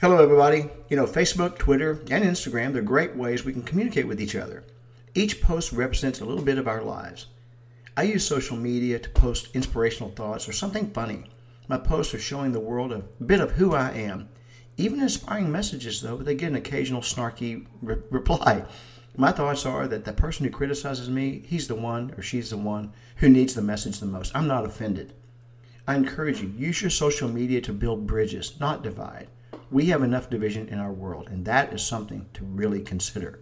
Hello, everybody. You know, Facebook, Twitter, and Instagram, they're great ways we can communicate with each other. Each post represents a little bit of our lives. I use social media to post inspirational thoughts or something funny. My posts are showing the world a bit of who I am. Even inspiring messages, though, they get an occasional snarky re- reply. My thoughts are that the person who criticizes me, he's the one or she's the one who needs the message the most. I'm not offended. I encourage you, use your social media to build bridges, not divide. We have enough division in our world, and that is something to really consider.